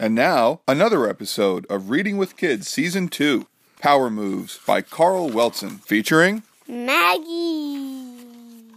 And now, another episode of Reading with Kids Season 2 Power Moves by Carl Weltzen, featuring Maggie.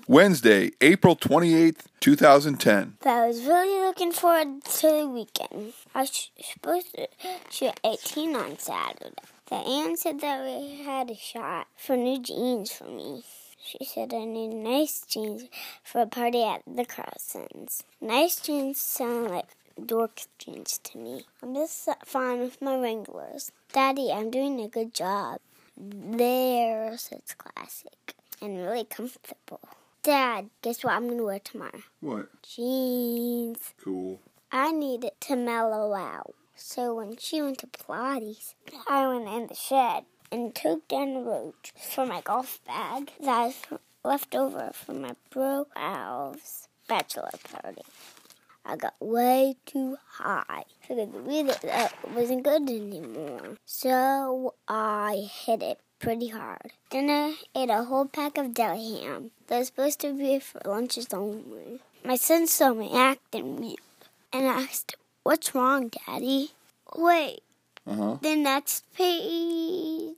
Wednesday, April 28th, 2010. I was really looking forward to the weekend. I was supposed to shoot 18 on Saturday. The aunt said that we had a shot for new jeans for me. She said I need nice jeans for a party at the Carsons. Nice jeans sound like dork jeans to me. I'm just fine with my Wranglers. Daddy, I'm doing a good job. They're such classic and really comfortable. Dad, guess what I'm gonna wear tomorrow? What? Jeans. Cool. I need it to mellow out. So when she went to Pilates, I went in the shed and took down the roach for my golf bag that was left over from my bro Al's bachelor party. I got way too high. The relay that wasn't good anymore. So I hit it pretty hard. Then I ate a whole pack of deli ham. That was supposed to be for lunches only. My son saw me acting weird and asked, What's wrong, Daddy? Wait, Uh huh. the next page.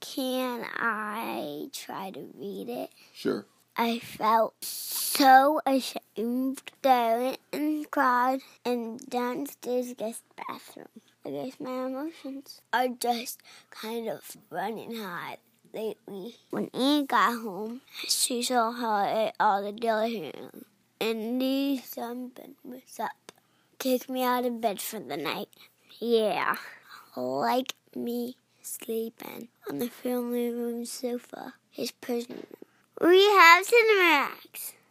Can I try to read it? Sure. I felt so ashamed that I went and cried in downstairs guest bathroom. I guess my emotions are just kind of running hot lately. When Anne got home, she saw how I ate all the deli and knew something was up. Kicked me out of bed for the night. Yeah, like me sleeping on the family room sofa, his prison room. We have Cinematics.